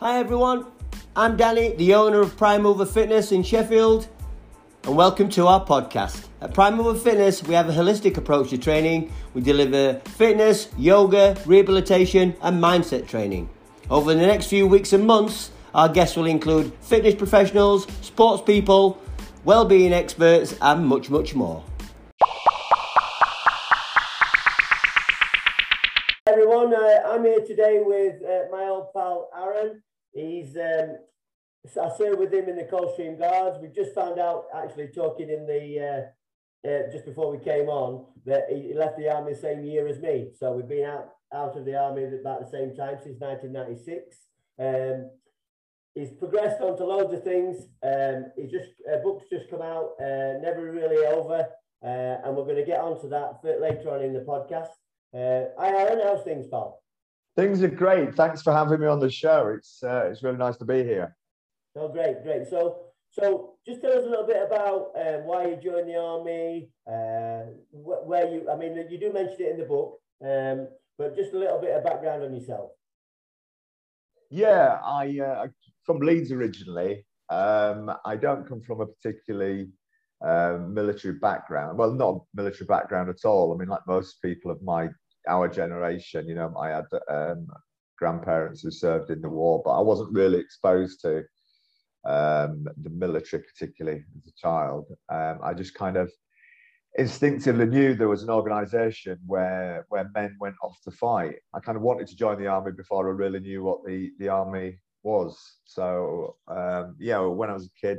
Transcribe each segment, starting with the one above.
Hi everyone, I'm Danny, the owner of Prime Mover Fitness in Sheffield, and welcome to our podcast. At Prime Mover Fitness, we have a holistic approach to training. We deliver fitness, yoga, rehabilitation, and mindset training. Over the next few weeks and months, our guests will include fitness professionals, sports people, well-being experts, and much, much more. Everyone, uh, I'm here today with uh, my old pal Aaron. He's um, I served with him in the Coldstream Guards. We just found out, actually, talking in the uh, uh, just before we came on, that he left the army the same year as me. So we've been out out of the army about the same time since 1996. Um, he's progressed on to loads of things. Um, he's just uh, books just come out, uh, never really over, uh, and we're going to get onto that later on in the podcast. Uh, hi, Aaron. How's things, pal? Things are great. Thanks for having me on the show. It's uh, it's really nice to be here. Oh, great, great. So, so just tell us a little bit about um, why you joined the army, uh, wh- where you. I mean, you do mention it in the book, um, but just a little bit of background on yourself. Yeah, I uh, from Leeds originally. Um, I don't come from a particularly uh, military background. Well, not military background at all. I mean, like most people of my our generation, you know, I had um, grandparents who served in the war, but I wasn't really exposed to um, the military, particularly as a child. Um, I just kind of instinctively knew there was an organization where where men went off to fight. I kind of wanted to join the army before I really knew what the the army was. So um, yeah, when I was a kid,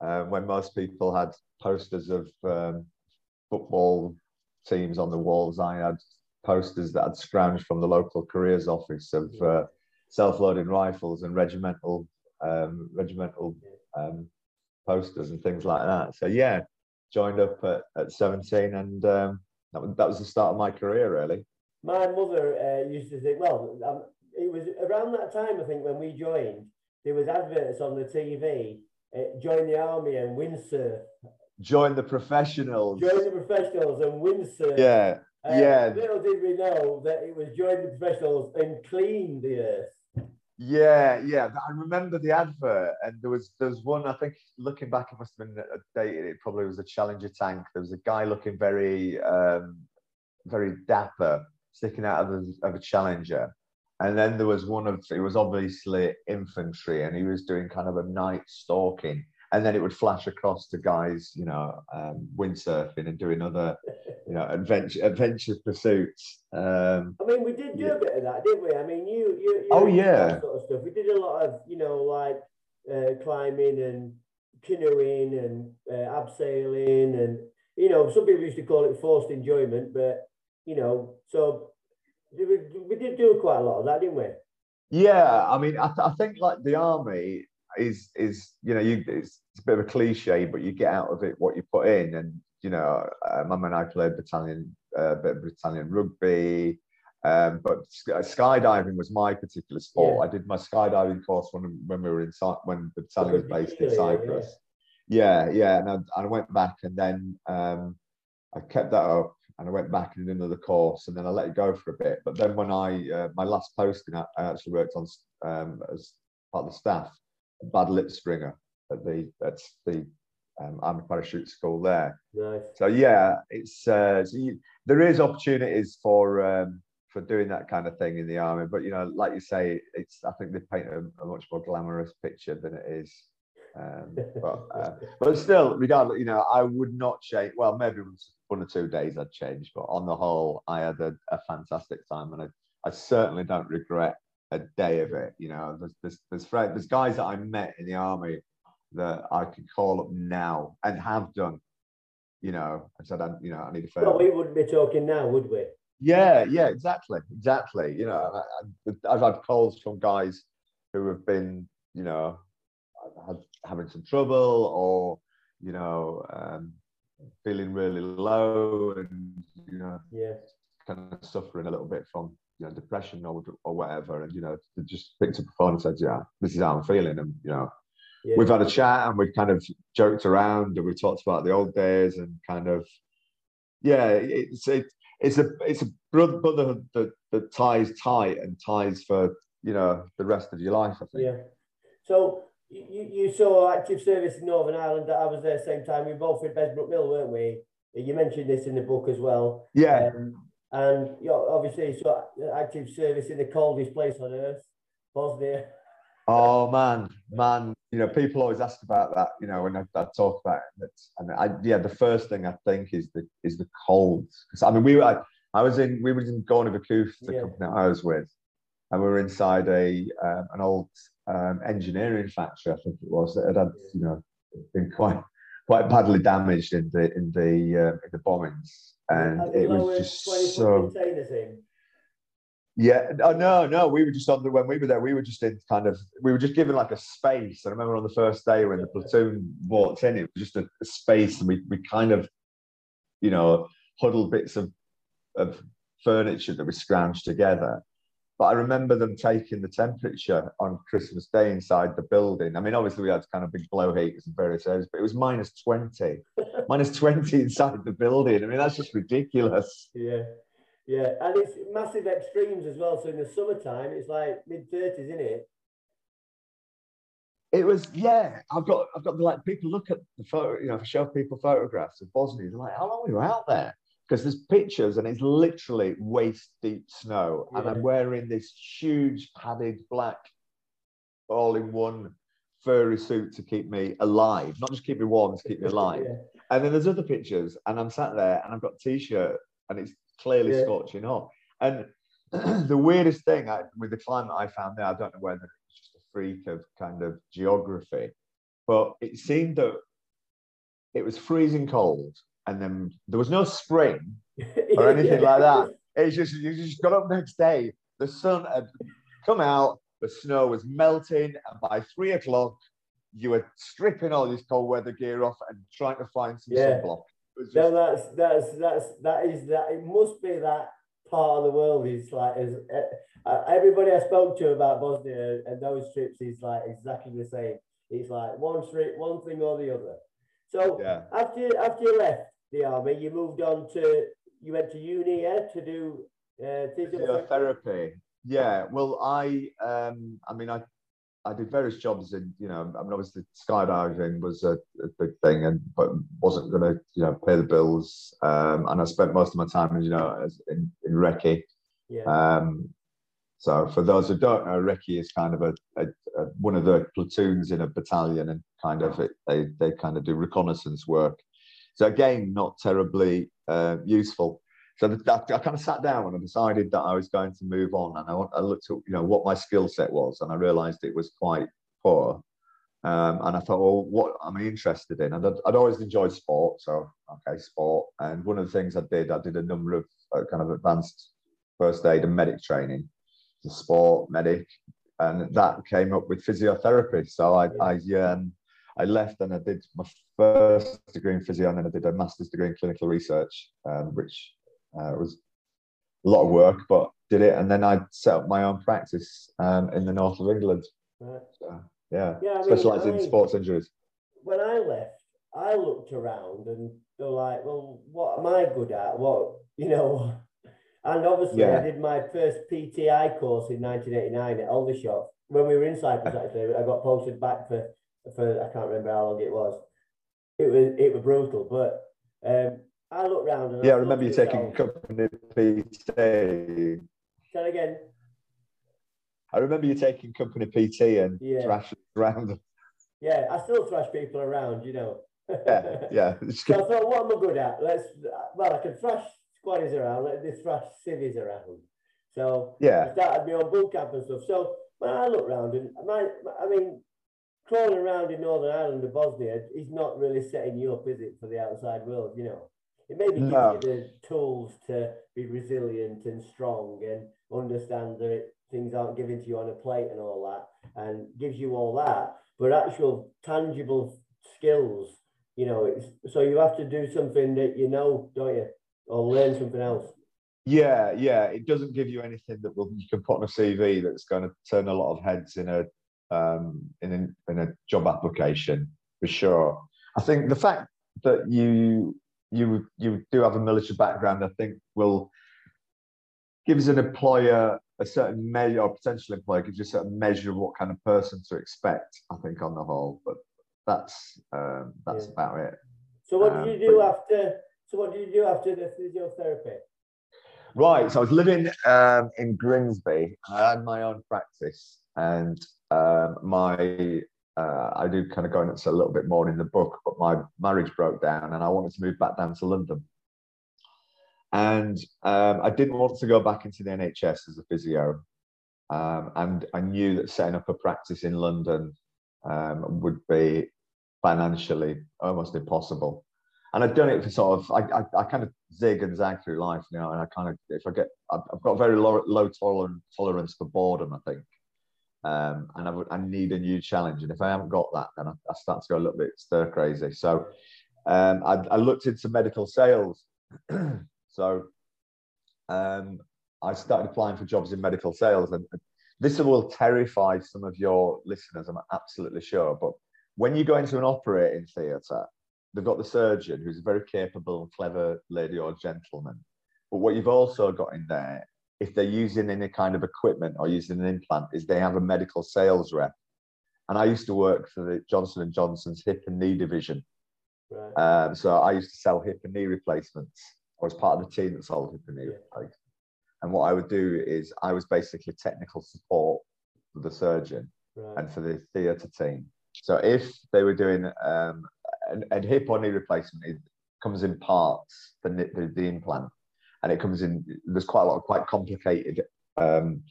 uh, when most people had posters of um, football teams on the walls, I had posters that I'd scrounged from the local careers office of uh, self-loading rifles and regimental um, regimental um, posters and things like that. So yeah, joined up at, at 17 and um, that, was, that was the start of my career really. My mother uh, used to think, well, um, it was around that time, I think, when we joined, there was adverts on the TV, uh, join the army and windsurf. Join the professionals. Join the professionals and windsurf. Yeah, uh, yeah. Little did we know that it was joined the professionals and cleaned the earth. Yeah, yeah. I remember the advert, and there was there was one. I think looking back, it must have been dated. It probably was a Challenger tank. There was a guy looking very, um, very dapper, sticking out of, the, of a Challenger, and then there was one of it was obviously infantry, and he was doing kind of a night stalking, and then it would flash across to guys, you know, um, windsurfing and doing other, you know, adventure adventure pursuits. Um, I mean, we did do yeah. a bit of that, didn't we? I mean, you, you, you oh yeah, sort of stuff. We did a lot of, you know, like uh, climbing and canoeing and uh, abseiling, and you know, some people used to call it forced enjoyment, but you know, so we, we did do quite a lot of that, didn't we? Yeah, I mean, I, th- I think like the army is is you know you it's, it's, a bit of a cliche, but you get out of it what you put in. And you know, uh, Mum and I played battalion, a uh, bit of battalion rugby, um, but uh, skydiving was my particular sport. Yeah. I did my skydiving course when when we were in when the battalion was based in Cyprus. Yeah, yeah, and I, I went back and then um, I kept that up and I went back and did another course and then I let it go for a bit. But then when I uh, my last posting, I, I actually worked on um, as part of the staff Bad Lippspringe at the at the um, army parachute school there. Nice. So yeah, it's uh, so you, there is opportunities for um, for doing that kind of thing in the army, but you know, like you say, it's I think they paint a, a much more glamorous picture than it is. Um, but uh, but still, regardless, you know, I would not change. Well, maybe one or two days I'd change, but on the whole, I had a, a fantastic time, and I, I certainly don't regret a day of it. You know, there's there's there's, there's guys that I met in the army that I could call up now and have done. You know, I said, I, you know, I need a phone. Well, we wouldn't be talking now, would we? Yeah, yeah, exactly, exactly. You know, I, have had calls from guys who have been, you know, had, having some trouble or, you know, um, feeling really low and, you know, yeah. kind of suffering a little bit from you know, depression or, or whatever. And, you know, just picked up the phone and said, yeah, this is how I'm feeling. And, you know, yeah. we've had a chat and we've kind of joked around and we talked about the old days and kind of, yeah, it's, it, it's a, it's a brotherhood that, that ties tight and ties for, you know, the rest of your life. I think. Yeah. So you, you saw active service in Northern Ireland. I was there the same time. We both at Bessbrook Mill, weren't we? You mentioned this in the book as well. Yeah. Um, and you know, obviously, so active service in the coldest place on earth, Bosnia. Oh man, man, you know, people always ask about that. You know, when I, I talk about it, and I, yeah, the first thing I think is the is the cold. Because I mean, we were, I, I, was in, we was in Gorny the yeah. company I was with, and we were inside a um, an old um, engineering factory, I think it was, that had, had you know been quite quite badly damaged in the in the uh, in the bombings, and it was just so. Yeah, oh, no, no, we were just on the when we were there, we were just in kind of we were just given like a space. I remember on the first day when the platoon walked in, it was just a, a space, and we we kind of, you know, huddled bits of of furniture that we scrounged together but I remember them taking the temperature on Christmas Day inside the building. I mean, obviously we had kind of big blow heaters and various areas, but it was minus 20, minus 20 inside the building. I mean, that's just ridiculous. Yeah. Yeah. And it's massive extremes as well. So in the summertime, it's like mid 30s, isn't it? It was, yeah. I've got, I've got the, like people look at the photo, you know, if I show people photographs of Bosnia, they're like, how long were you out there? because there's pictures and it's literally waist deep snow yeah. and i'm wearing this huge padded black all in one furry suit to keep me alive not just keep me warm to keep me alive yeah. And then there's other pictures and i'm sat there and i've got a t-shirt and it's clearly yeah. scorching hot and the weirdest thing I, with the climate i found there i don't know whether it's just a freak of kind of geography but it seemed that it was freezing cold and then there was no spring or anything like that. It's just you just got up next day. The sun had come out, the snow was melting, and by three o'clock, you were stripping all this cold weather gear off and trying to find some yeah. sunblock. Just... No, that's that's that's that is that. It must be that part of the world is like as uh, everybody I spoke to about Bosnia and those trips is like exactly the same. It's like one trip, one thing or the other. So yeah. after after you left, the army. You moved on to you went to uni yeah, to do uh, physiotherapy. Yeah, well, I um, I mean, I I did various jobs in you know, I mean, obviously skydiving was a, a big thing, and but wasn't going to you know pay the bills. Um, and I spent most of my time, as, you know, as in in recce. Yeah. Um, so for those who don't know, recce is kind of a, a, a, one of the platoons in a battalion, and kind of it, they they kind of do reconnaissance work. So again, not terribly uh, useful. So that, I kind of sat down and I decided that I was going to move on, and I, I looked at you know what my skill set was, and I realised it was quite poor. Um, and I thought, well, what am I interested in? And I'd, I'd, always enjoyed sport, so okay, sport. And one of the things I did, I did a number of uh, kind of advanced first aid and medic training, the sport medic, and that came up with physiotherapy. So I, I um, I left and I did my first degree in physio and then I did a master's degree in clinical research, um, which uh, was a lot of work, but did it. And then I set up my own practice um, in the north of England. Right. So, yeah, yeah specialised in sports injuries. When I left, I looked around and they're like, well, what am I good at? What, you know, and obviously yeah. I did my first PTI course in 1989 at Aldershot. When we were in Cyprus, actually, I got posted back for for I can't remember how long it was. It was it was brutal, but um, I looked around and yeah, I, I remember you taking company PT. Say again. I remember you taking company PT and yeah. thrashing around. Yeah, I still thrash people around, you know. yeah, yeah. so I thought, what am I good at? Let's well, I can thrash squaddies around, let this thrash civvies around. So yeah, I started my own boot camp and stuff. So when I look around and my, I mean, crawling around in Northern Ireland or Bosnia is not really setting you up, is it, for the outside world? You know, it maybe gives no. you the tools to be resilient and strong and understand that things aren't given to you on a plate and all that, and gives you all that. But actual tangible skills, you know, it's so you have to do something that you know, don't you, or learn something else. Yeah, yeah. It doesn't give you anything that will you can put on a CV that's going to turn a lot of heads in a um, in, a, in a job application for sure. I think the fact that you you you do have a military background, I think, will gives an employer a certain measure or potential employer gives you a certain measure of what kind of person to expect. I think on the whole, but that's um, that's yeah. about it. So what did you um, do but, after? So what did you do after the physiotherapy? Right. So I was living um, in Grimsby. I had my own practice, and um, my uh, I do kind of go into a little bit more in the book, but my marriage broke down, and I wanted to move back down to London. And um, I didn't want to go back into the NHS as a physio, um, and I knew that setting up a practice in London um, would be financially almost impossible. And I've done it for sort of I, I, I, kind of zig and zag through life, you know, and I kind of if I get I've, got very low, low tolerance for boredom, I think, um, and I I need a new challenge, and if I haven't got that, then I, I start to go a little bit stir crazy. So um, I, I looked into medical sales, so um, I started applying for jobs in medical sales, and this will terrify some of your listeners, I'm absolutely sure, but when you go into an operating theatre they've got the surgeon who's a very capable and clever lady or gentleman. But what you've also got in there, if they're using any kind of equipment or using an implant, is they have a medical sales rep. And I used to work for the Johnson and Johnson's hip and knee division. Right. Um, so I used to sell hip and knee replacements. I was part of the team that sold hip and knee yeah. replacements. And what I would do is I was basically technical support for the surgeon right. and for the theatre team. So if they were doing um, and, and hip or knee replacement it comes in parts, the, the, the implant, and it comes in. There's quite a lot of quite complicated um,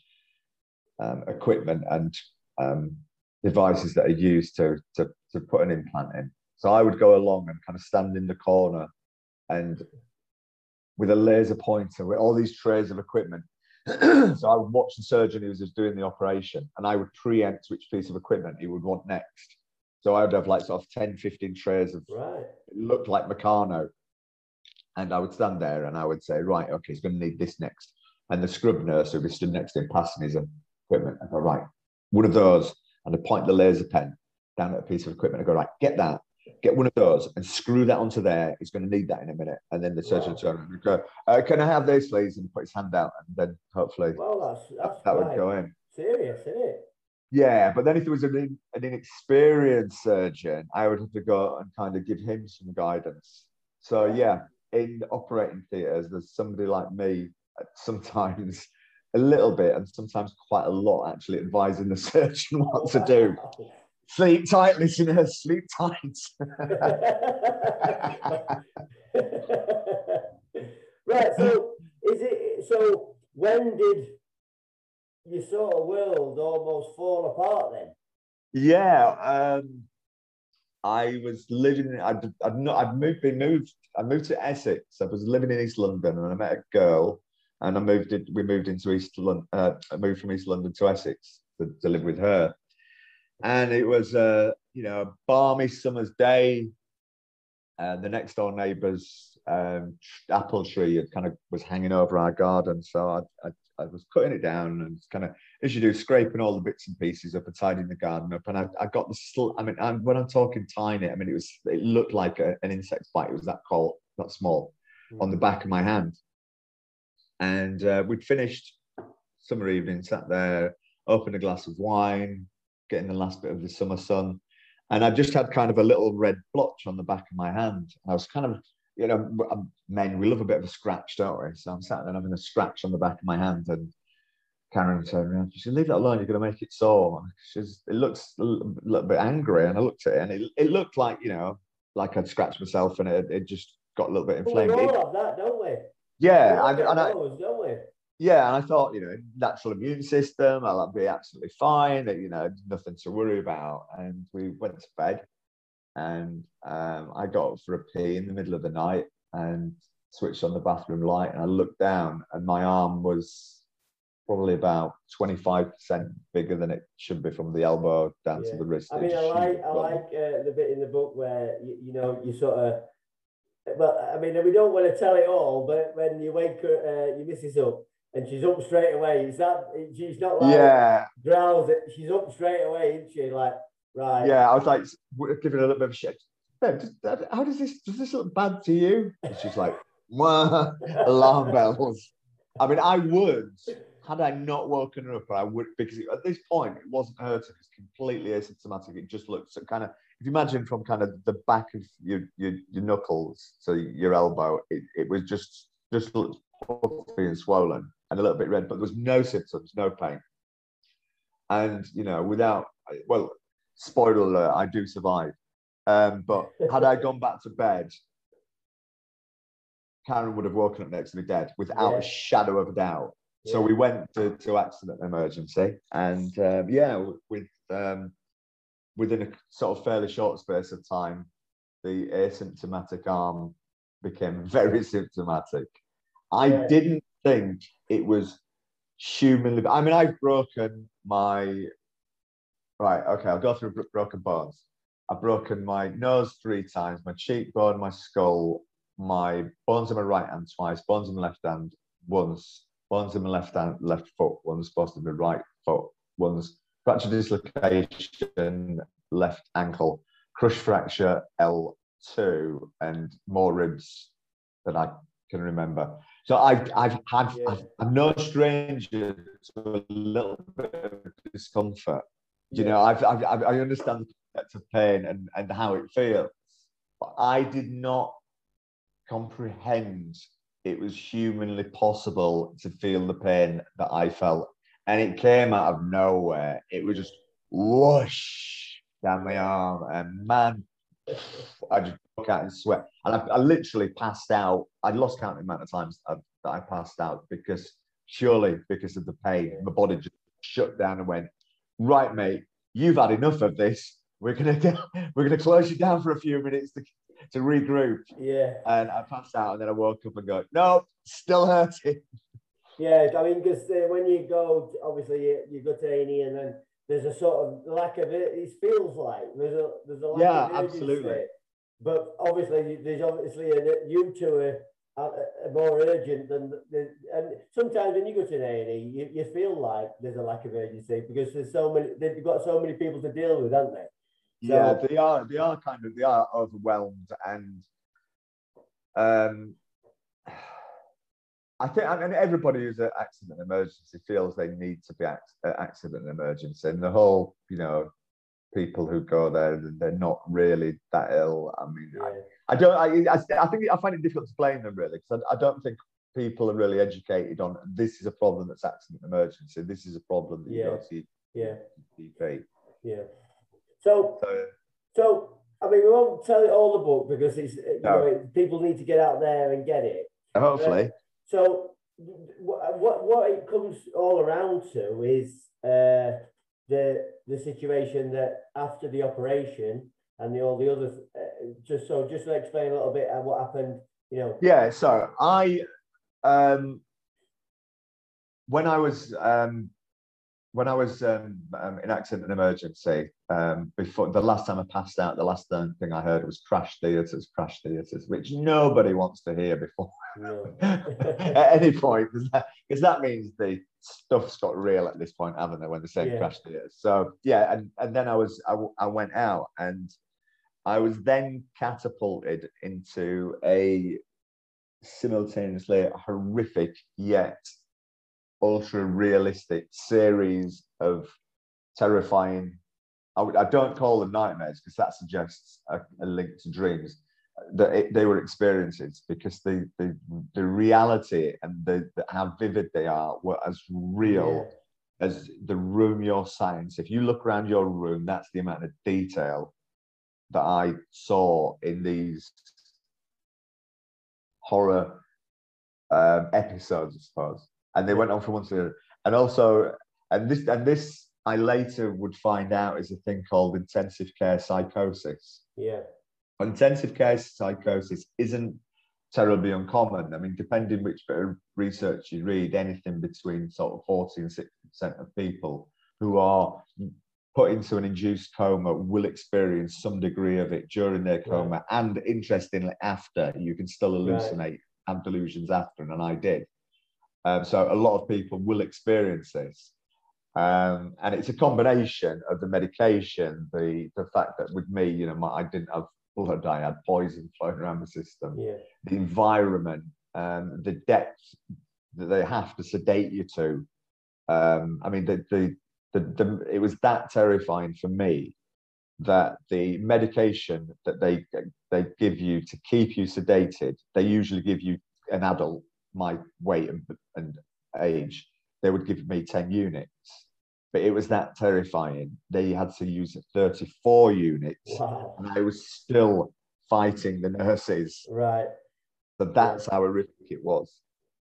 um, equipment and um, devices that are used to, to to put an implant in. So I would go along and kind of stand in the corner, and with a laser pointer with all these trays of equipment. so I would watch the surgeon who was doing the operation, and I would preempt which piece of equipment he would want next. So I would have like sort of 10, 15 trays of right. it looked like Meccano. And I would stand there and I would say, right, okay, he's going to need this next. And the scrub nurse would be stood next to him, passing his equipment. I go, right, one of those. And I point the laser pen down at a piece of equipment. I go, right, get that, get one of those and screw that onto there. He's going to need that in a minute. And then the surgeon wow. turn and go, uh, can I have this, please? And put his hand out. And then hopefully well, that's, that's that, that would go in. Serious, isn't it? Yeah, but then if there was an, an inexperienced surgeon, I would have to go and kind of give him some guidance. So yeah, in operating theatres, there's somebody like me sometimes a little bit and sometimes quite a lot actually advising the surgeon what to do. Sleep tight, listeners, sleep tight. right, so is it so when did your sort of world almost fall apart then. Yeah, um, I was living. I'd, I'd not. I'd moved. Been moved. I moved to Essex. I was living in East London, and I met a girl, and I moved. In, we moved into East London. Uh, I moved from East London to Essex to, to live with her, and it was a you know a balmy summer's day. And the next door neighbour's um, apple tree kind of was hanging over our garden, so I, I I was cutting it down and kind of, as you do, scraping all the bits and pieces up and tidying the garden up. And I, I got the, sl- I mean, I'm, when I'm talking tiny, I mean, it was, it looked like a, an insect bite. It was that cold, that small mm. on the back of my hand. And uh, we'd finished summer evening, sat there, opened a glass of wine, getting the last bit of the summer sun. And I just had kind of a little red blotch on the back of my hand. And I was kind of you know, um, men, we love a bit of a scratch, don't we? So I'm sat there and having a scratch on the back of my hand and Karen turned around. She said, leave that alone, you're going to make it sore. She's, it looks a little bit angry. And I looked at it and it, it looked like, you know, like I'd scratched myself and it, it just got a little bit inflamed. We all have that, don't we? Yeah. And, and I, don't we? Yeah, and I thought, you know, natural immune system, I'll be absolutely fine. You know, nothing to worry about. And we went to bed and um, I got up for a pee in the middle of the night and switched on the bathroom light and I looked down and my arm was probably about 25% bigger than it should be from the elbow down yeah. to the wrist. I mean, I like, I like uh, the bit in the book where, you, you, know, you sort of, well, I mean, we don't want to tell it all, but when you wake uh, your missus up and she's up straight away, is that, she's not like yeah. drowsy, she's up straight away, isn't she? Like, Right. Yeah, I was like giving a little bit of a shit. how does this does this look bad to you? And she's like, alarm bells. I mean, I would, had I not woken her up, I would because at this point it wasn't hurting. It's completely asymptomatic. It just looked so kind of. If you imagine from kind of the back of your your, your knuckles to your elbow, it, it was just just looked puffy and swollen and a little bit red, but there was no symptoms, no pain. And you know, without well, spoiler alert, I do survive. Um, but had I gone back to bed, Karen would have woken up next to me dead without yeah. a shadow of a doubt. So we went to, to accident emergency, and um, yeah, with um, within a sort of fairly short space of time, the asymptomatic arm became very symptomatic. I yeah. didn't think it was humanly. I mean, I've broken my right. Okay, I'll go through broken bones. I've broken my nose three times, my cheekbone, my skull, my bones in my right hand twice, bones in my left hand once, bones in my left hand, left foot, one's supposed to be right foot, one's fracture dislocation, left ankle, crush fracture L2, and more ribs than I can remember. So I've, I've had, yeah. I've, I'm no stranger to a little bit of discomfort. You know, I've, I've, I understand the concept of pain and, and how it feels, but I did not comprehend it was humanly possible to feel the pain that I felt. And it came out of nowhere. It was just whoosh down my arm. And man, I just broke out in sweat. And I, I literally passed out. I lost count the amount of times I, that I passed out because surely because of the pain, my body just shut down and went, right, mate, you've had enough of this. We're gonna get, we're gonna close you down for a few minutes to to regroup. Yeah. And I passed out, and then I woke up and go, no, still hurting. Yeah, I mean, because uh, when you go, obviously you, you go to A and then there's a sort of lack of it. It feels like there's a there's a lack yeah, of absolutely. But obviously, there's obviously a, you two are more urgent than the, and sometimes when you go to an A and E, you, you feel like there's a lack of urgency because there's so many they've got so many people to deal with, haven't they? So, yeah, they are. They are kind of. They are overwhelmed, and um, I think. I mean, everybody who's an accident emergency feels they need to be at accident emergency, and the whole, you know, people who go there, they're not really that ill. I mean, yeah. I, I, don't. I, I, think I find it difficult to blame them really because I, I don't think people are really educated on this is a problem that's accident emergency. This is a problem that yeah. you go to yeah. GP. Yeah. So, so, so I mean, we won't tell it all the book because it's you no. know people need to get out there and get it. Hopefully. Uh, so, what what it comes all around to is uh, the the situation that after the operation and the, all the other uh, just so just to explain a little bit what happened. You know. Yeah. So I um when I was um when I was um, um, in accident and emergency, um, before the last time I passed out, the last thing I heard was crash theatres, crash theatres, which nobody wants to hear before no. at any point, because that, that, means the stuff's got real at this point, haven't they? When they say yeah. crash theatres. So yeah, and and then I was I, I went out and I was then catapulted into a simultaneously horrific yet ultra realistic series of terrifying. I, I don't call them nightmares because that suggests a, a, link to dreams that it, they were experiences because the the, the reality and the, the how vivid they are were as real yeah. as the room you're sat If you look around your room, that's the amount of detail that I saw in these horror um, episodes, I suppose and they went on from one to the other. And also, and this and this I later would find out is a thing called intensive care psychosis. Yeah. Intensive care psychosis isn't terribly uncommon. I mean, depending which bit of research you read, anything between sort of 40 and 60% of people who are put into an induced coma will experience some degree of it during their coma. Right. And interestingly, after, you can still hallucinate, right. have delusions after, and I did. Um, so a lot of people will experience this. Um, and it's a combination of the medication, the the fact that with me, you know, my, I didn't have blood, I had poison flowing around the system, yeah. the environment, um, the depth that they have to sedate you to Um, I mean, the, the, the, the, it was that terrifying for me that the medication that they they give you to keep you sedated, they usually give you an adult my weight and, and age. They would give me 10 units but it was that terrifying. They had to use 34 units, Wow. and I was still fighting the nurses. Right. So that's how horrific it was.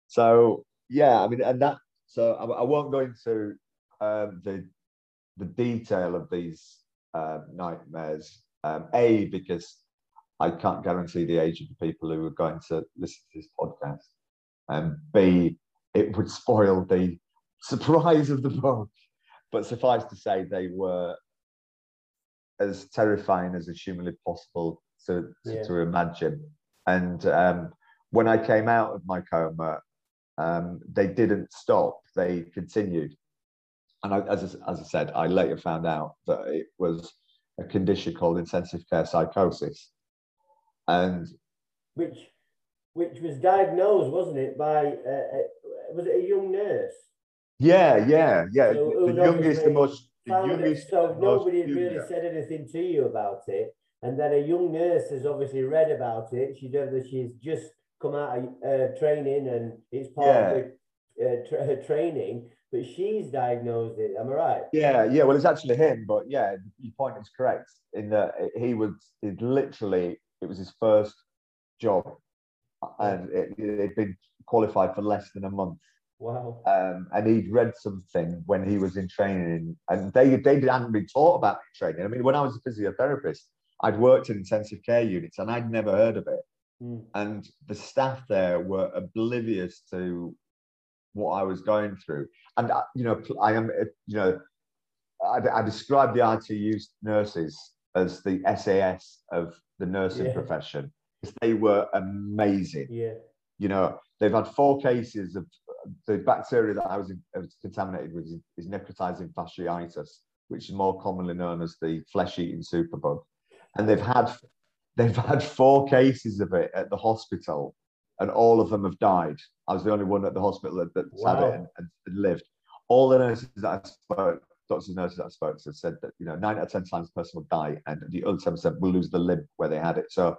So yeah, I mean, and that. So I, I won't go into um, the the detail of these uh, nightmares. Um, a because I can't guarantee the age of the people who are going to listen to this podcast, and B it would spoil the surprise of the book. But suffice to say, they were as terrifying as is humanly possible to, to, Yeah. to imagine. And um, when I came out of my coma, um, they didn't stop, they continued. And I, as, I- as I said, I later found out that it was a condition called intensive care psychosis. And Which which was diagnosed, wasn't it, by uh, uh, was it a young nurse? yeah, yeah, yeah. So, the youngest, the most, the youngest, so nobody had really said anything to you about it. And then a young nurse has obviously read about it. She does she's just come out of uh, training and it's part Yeah. of the, uh, tra- her training, but she's diagnosed it. Am I right? Yeah, yeah. Well, it's actually him, but yeah, your point is correct. In that he was, it literally, it was his first job, and it, it'd been qualified for less than a month. Wow. Um, and he'd read something when he was in training, and they they hadn't been taught about training. I mean, when I was a physiotherapist, I'd worked in intensive care units, and I'd never heard of it. Mm. And the staff there were oblivious to what I was going through. And uh, you know, I am, uh, you know, I, I describe the ITU nurses as the SAS of the nursing Yeah. profession they were amazing. Yeah. You know, they've had four cases of the bacteria that I was, I was contaminated with is, is necrotizing fasciitis, which is more commonly known as the flesh-eating superbug. And they've had they've had four cases of it at the hospital, and all of them have died. I was the only one at the hospital that, that's had it and, and lived. All the nurses that I spoke, doctors and nurses that I spoke to said that you know nine out of ten times the person will die, and the other ten percent will lose the limb where they had it. So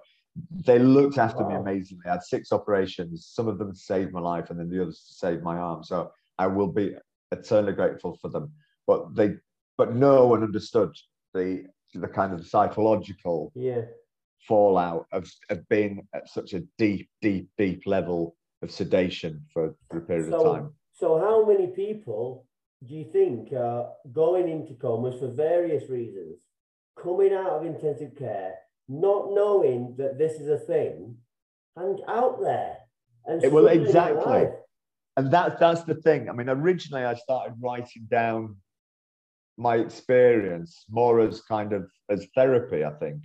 they looked after me amazingly. I had six operations. Some of them saved my life, and then the others saved my arm. So I will be eternally grateful for them. But they, but no one understood the the kind of psychological Yeah. fallout of, of being at such a deep, deep, deep level of sedation for, for a period of time. So, so how many people do you think are going into comas for various reasons, coming out of intensive care, not knowing that this is a thing, and out there? And It- well, exactly. And that's that's the thing. I mean, originally I started writing down my experience more as kind of as therapy, I think.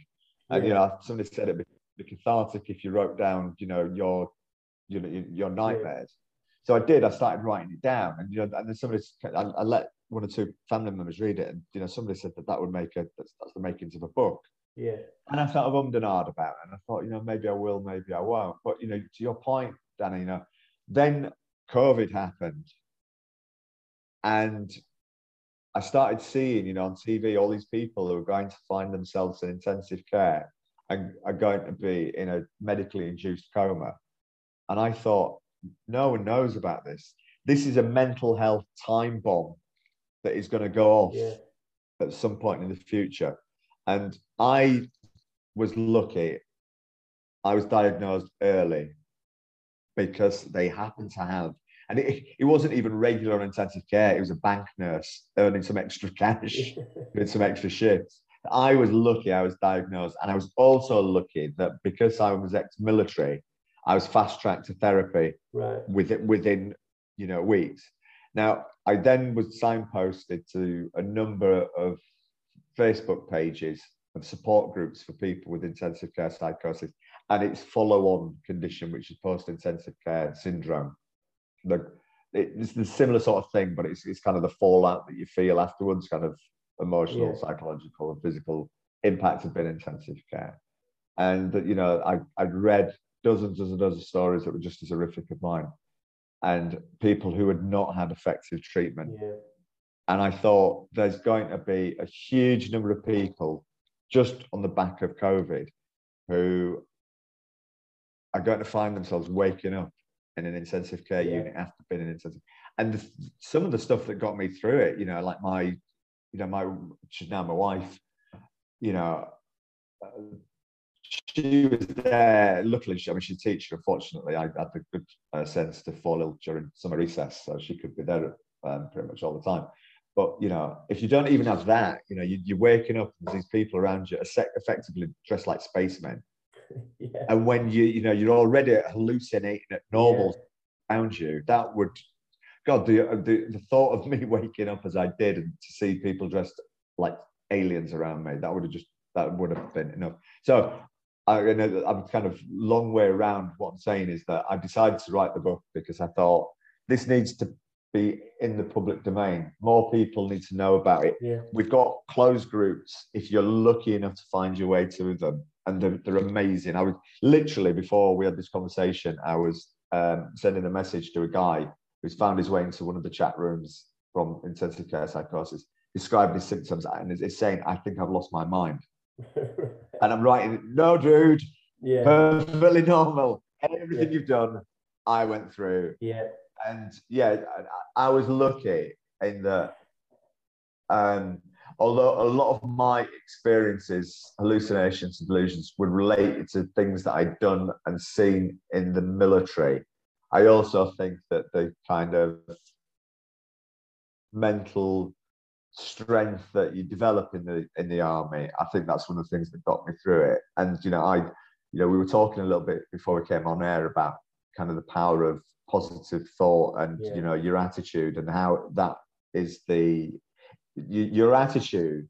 And you know, somebody said it'd be cathartic if you wrote down, you know, your you know your, nightmares. So I did. I started writing it down, and you know, and then somebody I, I let one or two family members read it, and you know, somebody said that that would make a that's, that's the makings of a book. Yeah. And I sort of ummed and ahed about it. And I thought, you know, maybe I will, maybe I won't. But, you know, to your point, Danny, you know, then COVID happened. And I started seeing, you know, on TV, all these people who are going to find themselves in intensive care and are going to be in a medically induced coma. And I thought, no one knows about this. This is a mental health time bomb that is going to go off Yeah. at some point in the future. And I was lucky. I was diagnosed early because they happened to have, and it, it wasn't even regular intensive care. It was a bank nurse earning some extra cash, doing some extra shifts. I was lucky I was diagnosed. And I was also lucky that because I was ex military, I was fast tracked to therapy right. within within you know weeks. Now I then was signposted to a number of Facebook pages of support groups for people with intensive care psychosis and its follow-on condition, which is post-intensive care syndrome. The, it's the similar sort of thing, but it's it's kind of the fallout that you feel afterwards, kind of emotional, Yeah. psychological, and physical impact of being in intensive care. And you know, I I'd read dozens and dozens of stories that were just as horrific as mine. and people who had not had effective treatment. Yeah. And I thought there's going to be a huge number of people just on the back of COVID who are going to find themselves waking up in an intensive care Yeah. unit after being in intensive. And the, some of the stuff that got me through it, you know, like my, you know, my she's now my wife, you know, uh, she was there. Luckily, she, I mean, she's a teacher. Unfortunately, I had the good uh, sense to fall ill during summer recess, so she could be there um, pretty much all the time. But you know, if you don't even have that, you know, you, you're waking up and these people around you, effect- effectively dressed like spacemen, Yeah. and when you, you know, you're already hallucinating at normals around you, that would, God, the, uh, the the thought of me waking up as I did and to see people dressed like aliens around me, that would have just that would have been enough. So I, you know, I'm kind of long way around. What I'm saying is that I decided to write the book because I thought this needs to be in the public domain. More people need to know about it. Yeah. We've got closed groups. If you're lucky enough to find your way to them, and they're, they're amazing. I was literally before we had this conversation, I was um, sending a message to a guy who's found his way into one of the chat rooms from intensive care psychosis, describing his symptoms, and is, saying, "I think I've lost my mind." And I'm writing, "No, dude, yeah. perfectly normal. Everything Yeah. you've done, I went through." Yeah. And yeah, I, I was lucky in that. Um, although a lot of my experiences, hallucinations, and delusions, were related to things that I'd done and seen in the military, I also think that the kind of mental strength that you develop in the in the army, I think that's one of the things that got me through it. And you know, I, you know, we were talking a little bit before we came on air about kind of the power of positive thought and Yeah. you know your attitude and how that is the y- your attitude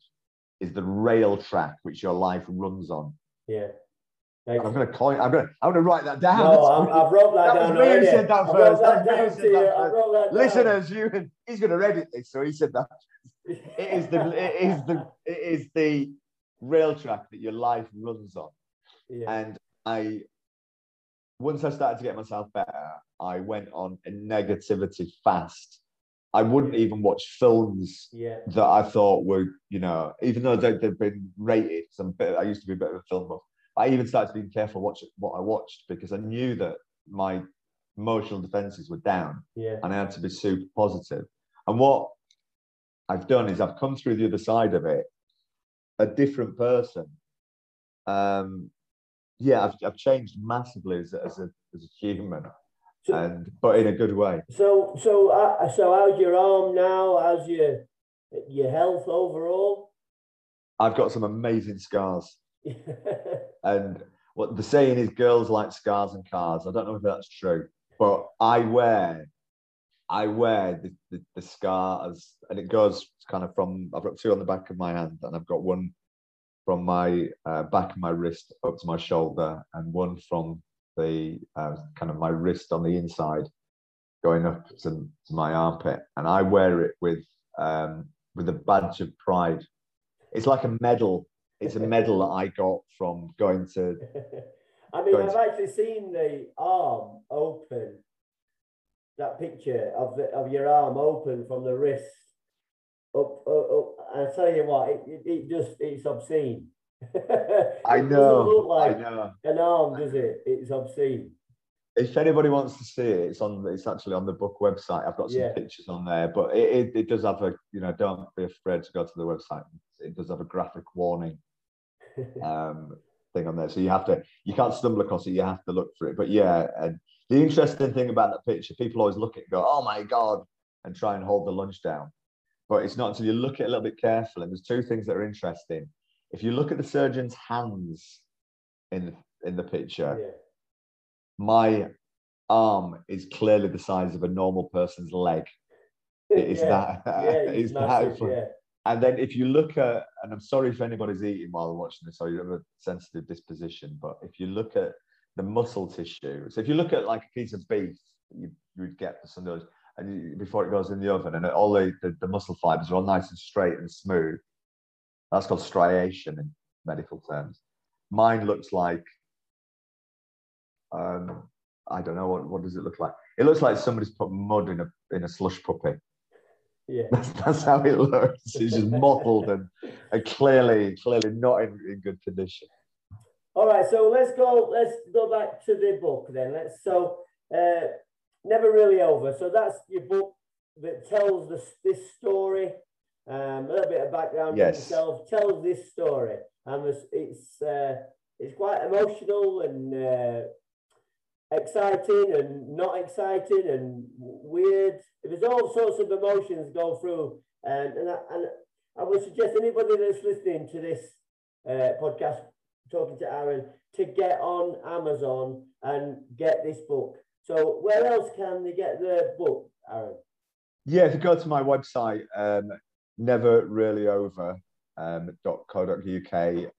is the rail track which your life runs on. Yeah. I'm going to coin. I'm going. to I'm going to write that down. No, I'm, I've wrote that, that was down. me who said that first. that That was me who down said you. that first. wrote that down. Listeners, you he's going to edit this, so he said that it is the it is the it is the rail track that your life runs on. yeah. And I, once I started to get myself better, I went on a negativity fast. I wouldn't even watch films yeah. that I thought were, you know, even though they, they've been rated, I'm bit, I used to be a bit of a film buff. I even started to be careful watch what I watched because I knew that my emotional defenses were down Yeah. and I had to be super positive. And what I've done is I've come through the other side of it, a different person. Um, yeah, I've, I've changed massively as a, as a as a human, So, and but in a good way. so, so, uh, so, how's your arm now? How's your your health overall? I've got some amazing scars, and what the saying is, girls like scars and cars. I don't know if that's true, but I wear. I wear the, the, the scars, and it goes kind of from. I've got two on the back of my hand, and I've got one from my uh, back of my wrist up to my shoulder, and one from the uh, kind of my wrist on the inside, going up to, to my armpit, and I wear it with um, with a badge of pride. It's like a medal. It's a medal that I got from going to. I mean, I've actually seen the arm open. That picture of the of your arm open from the wrist. I tell you what, it, it, it just it's obscene. I It doesn't know. look I know. an arm, does it? It's obscene. If anybody wants to see it, it's on. It's actually on the book website. I've got some Yeah. pictures on there, but it, it, it does have a. You know, don't be afraid to go to the website. It does have a graphic warning um, thing on there, so you have to. You can't stumble across it. You have to look for it. But yeah, and the interesting thing about that picture, people always look at it and go, "Oh my god," and try and hold the lunch down. But it's not until you look at it a little bit carefully. And there's two things that are interesting. If you look at the surgeon's hands in the, in the picture, yeah. my arm is clearly the size of a normal person's leg. It is yeah. that. Yeah, it's it's that. yeah. And then if you look at, and I'm sorry if anybody's eating while watching this, or you have a sensitive disposition, but if you look at the muscle tissue, so if you look at like a piece of beef, you, you would get some of those, and you, before it goes in the oven, and all the, the, the muscle fibers are all nice and straight and smooth. That's called striation in medical terms. Mine looks like um, I don't know what what does it look like. It looks like somebody's put mud in a in a slush puppy. Yeah. That's, that's how it looks. It's just mottled and, and clearly clearly not in, in good condition. All right, so let's go. Let's go back to the book then. Let's so uh, never really over. So that's your book that tells this this story. Um, a little bit of background Yes. on yourself. Tells this story, and it's it's, uh, it's quite emotional and uh, exciting and not exciting and weird. There's all sorts of emotions go through, and and I, and I would suggest anybody that's listening to this uh, podcast, talking to Aaron, to get on Amazon and get this book. So where else can they get the book, Aaron? Yeah, if you go to my website, um, never really over um,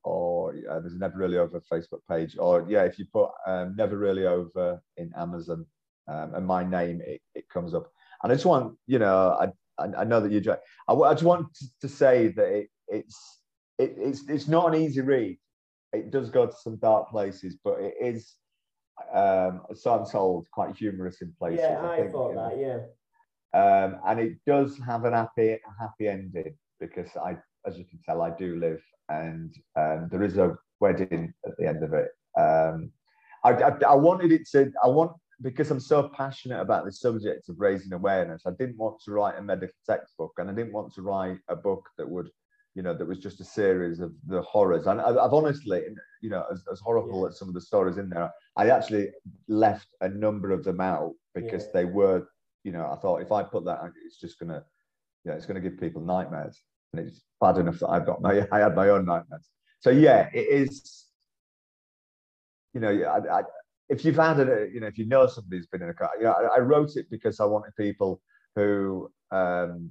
or uh, there's a never really over Facebook page or yeah, if you put um, never really over in Amazon um, and my name, it, it comes up. And I just want, you know, I, I, I know that you, I, I just want to say that it, it's, it, it's, it's not an easy read. It does go to some dark places, but it is, um, so I'm told, quite humorous in places. yeah, I, think, thought know. that. Yeah, Um, and it does have an happy happy ending because I, as you can tell, I do live, and um, there is a wedding at the end of it. Um, I, I, I wanted it to. I want because I'm so passionate about the subject of raising awareness. I didn't want to write a medical textbook, and I didn't want to write a book that would, you know, that was just a series of the horrors. And I, I've honestly, you know, as, as horrible Yeah. as some of the stories in there, I actually left a number of them out because Yeah. they were you know, I thought if I put that, out, it's just gonna, yeah, it's gonna give people nightmares, and it's bad enough that I've got my, I had my own nightmares. So yeah, it is. You know, yeah, I, I, if you've had a, you know, if you know somebody who's been in a car, yeah, I, I wrote it because I wanted people who, um,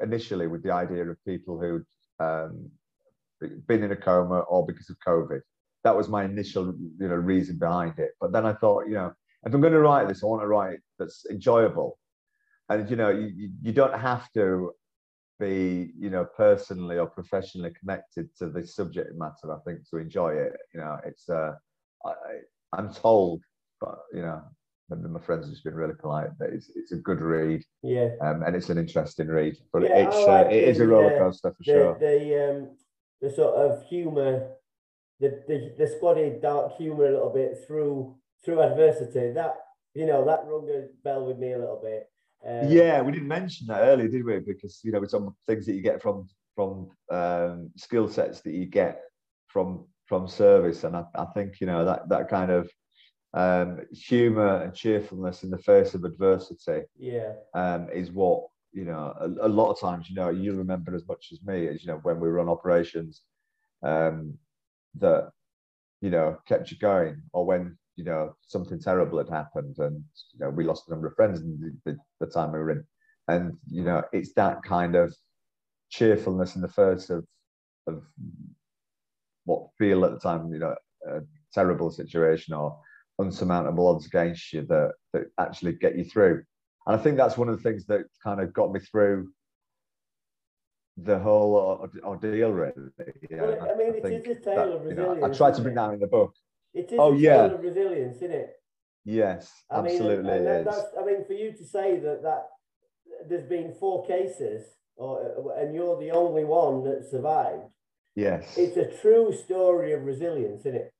initially with the idea of people who'd um, been in a coma or because of COVID. That was my initial, you know, reason behind it. But then I thought, you know, if I'm going to write this, I want to write that's enjoyable and you know you, you- don't have to be you know personally or professionally connected to the subject matter i think to enjoy it you know it's uh I, i'm told but you know my friends have just been really polite that it's, it's a good read yeah. um, and it's an interesting read but Yeah, it's uh, it is a roller coaster for The sure the um the sort of humour, the the the squaddie dark humour a little bit through through adversity. That you know that rung a bell with me a little bit. Um, yeah we didn't mention that earlier did we because you know it's some things that you get from from um, skill sets that you get from from service and I, I think you know that that kind of um, humor and cheerfulness in the face of adversity yeah, um, is what you know a, a lot of times you know you remember as much as me as you know when we were on operations um, that you know kept you going or when you know something terrible had happened and you know we lost a number of friends in the, the, the time we were in. And you know it's that kind of cheerfulness in the face of of what feel at the time you know a terrible situation or unsurmountable odds against you that that actually get you through and I think that's one of the things that kind of got me through the whole ordeal, really. Yeah, Well, I mean, it think is a tale that, of you know, I tried to bring it? that in the book. it is Oh, a yeah. tale of resilience, isn't it? Yes, I mean, and- absolutely and it I mean, for you to say that that there's been four cases, or uh, and you're the only one that survived. Yes. It's a true story of resilience, isn't it?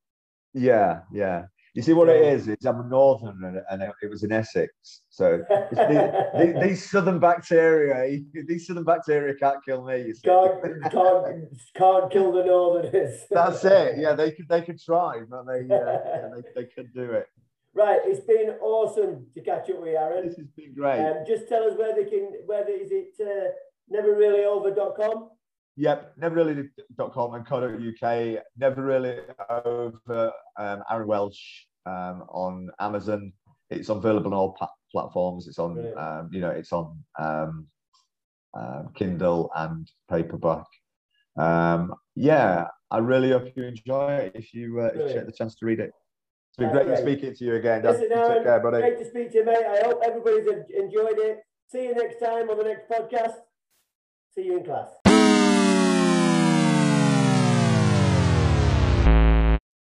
Yeah, yeah. You see what it So- It's I'm a northern and, and it was in Essex. So it's the, the, these southern bacteria, these southern bacteria can't kill me. You see. can't, can't, can't kill the northerners. That's it. Yeah, they could they could try, but they uh, yeah, they, they could do it. Right, it's been awesome to catch up with you, Aaron. This has been great. Um, just tell us where they can, whether is it uh, neverreallyover.com? Yep, neverreally.com and co.uk. Never really over um, Aaron Welsh um, on Amazon. It's available on all platforms. It's on, um, you know, it's on um, um, Kindle and paperback. Um, yeah, I really hope you enjoy it. If you, uh, if you get the chance to read it, it's been That's great, great. speaking to you again. Dan. Listen, Aaron, Take care, buddy. great to speak to you, mate. I hope everybody's enjoyed it. See you next time on the next podcast. See you in class.